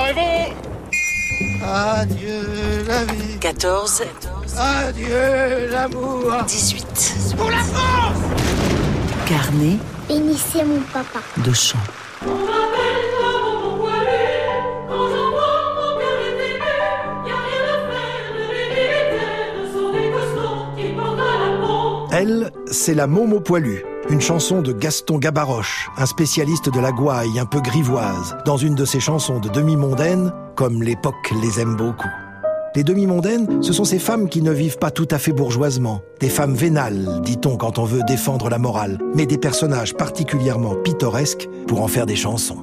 Préparez-vous Adieu la vie. 14. Adieu l'amour. 18. Pour la France Carnet Bénissez mon papa. de chant. Elle, c'est la Momo Poilu, une chanson de Gaston Gabaroche, un spécialiste de la gouaille un peu grivoise, dans une de ses chansons de demi-mondaines, comme l'époque les aime beaucoup. Les demi-mondaines, ce sont ces femmes qui ne vivent pas tout à fait bourgeoisement, des femmes vénales, dit-on quand on veut défendre la morale, mais des personnages particulièrement pittoresques pour en faire des chansons.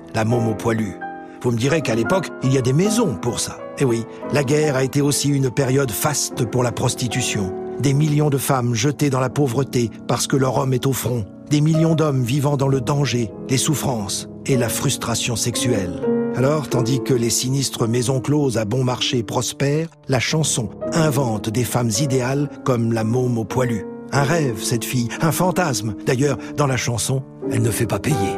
la Momo poilue. Vous me direz qu'à l'époque, il y a des maisons pour ça. Eh oui, la guerre a été aussi une période faste pour la prostitution. Des millions de femmes jetées dans la pauvreté parce que leur homme est au front. Des millions d'hommes vivant dans le danger, les souffrances et la frustration sexuelle. Alors, tandis que les sinistres maisons closes à bon marché prospèrent, la chanson invente des femmes idéales comme la môme au poilu. Un rêve, cette fille, un fantasme. D'ailleurs, dans la chanson, elle ne fait pas payer.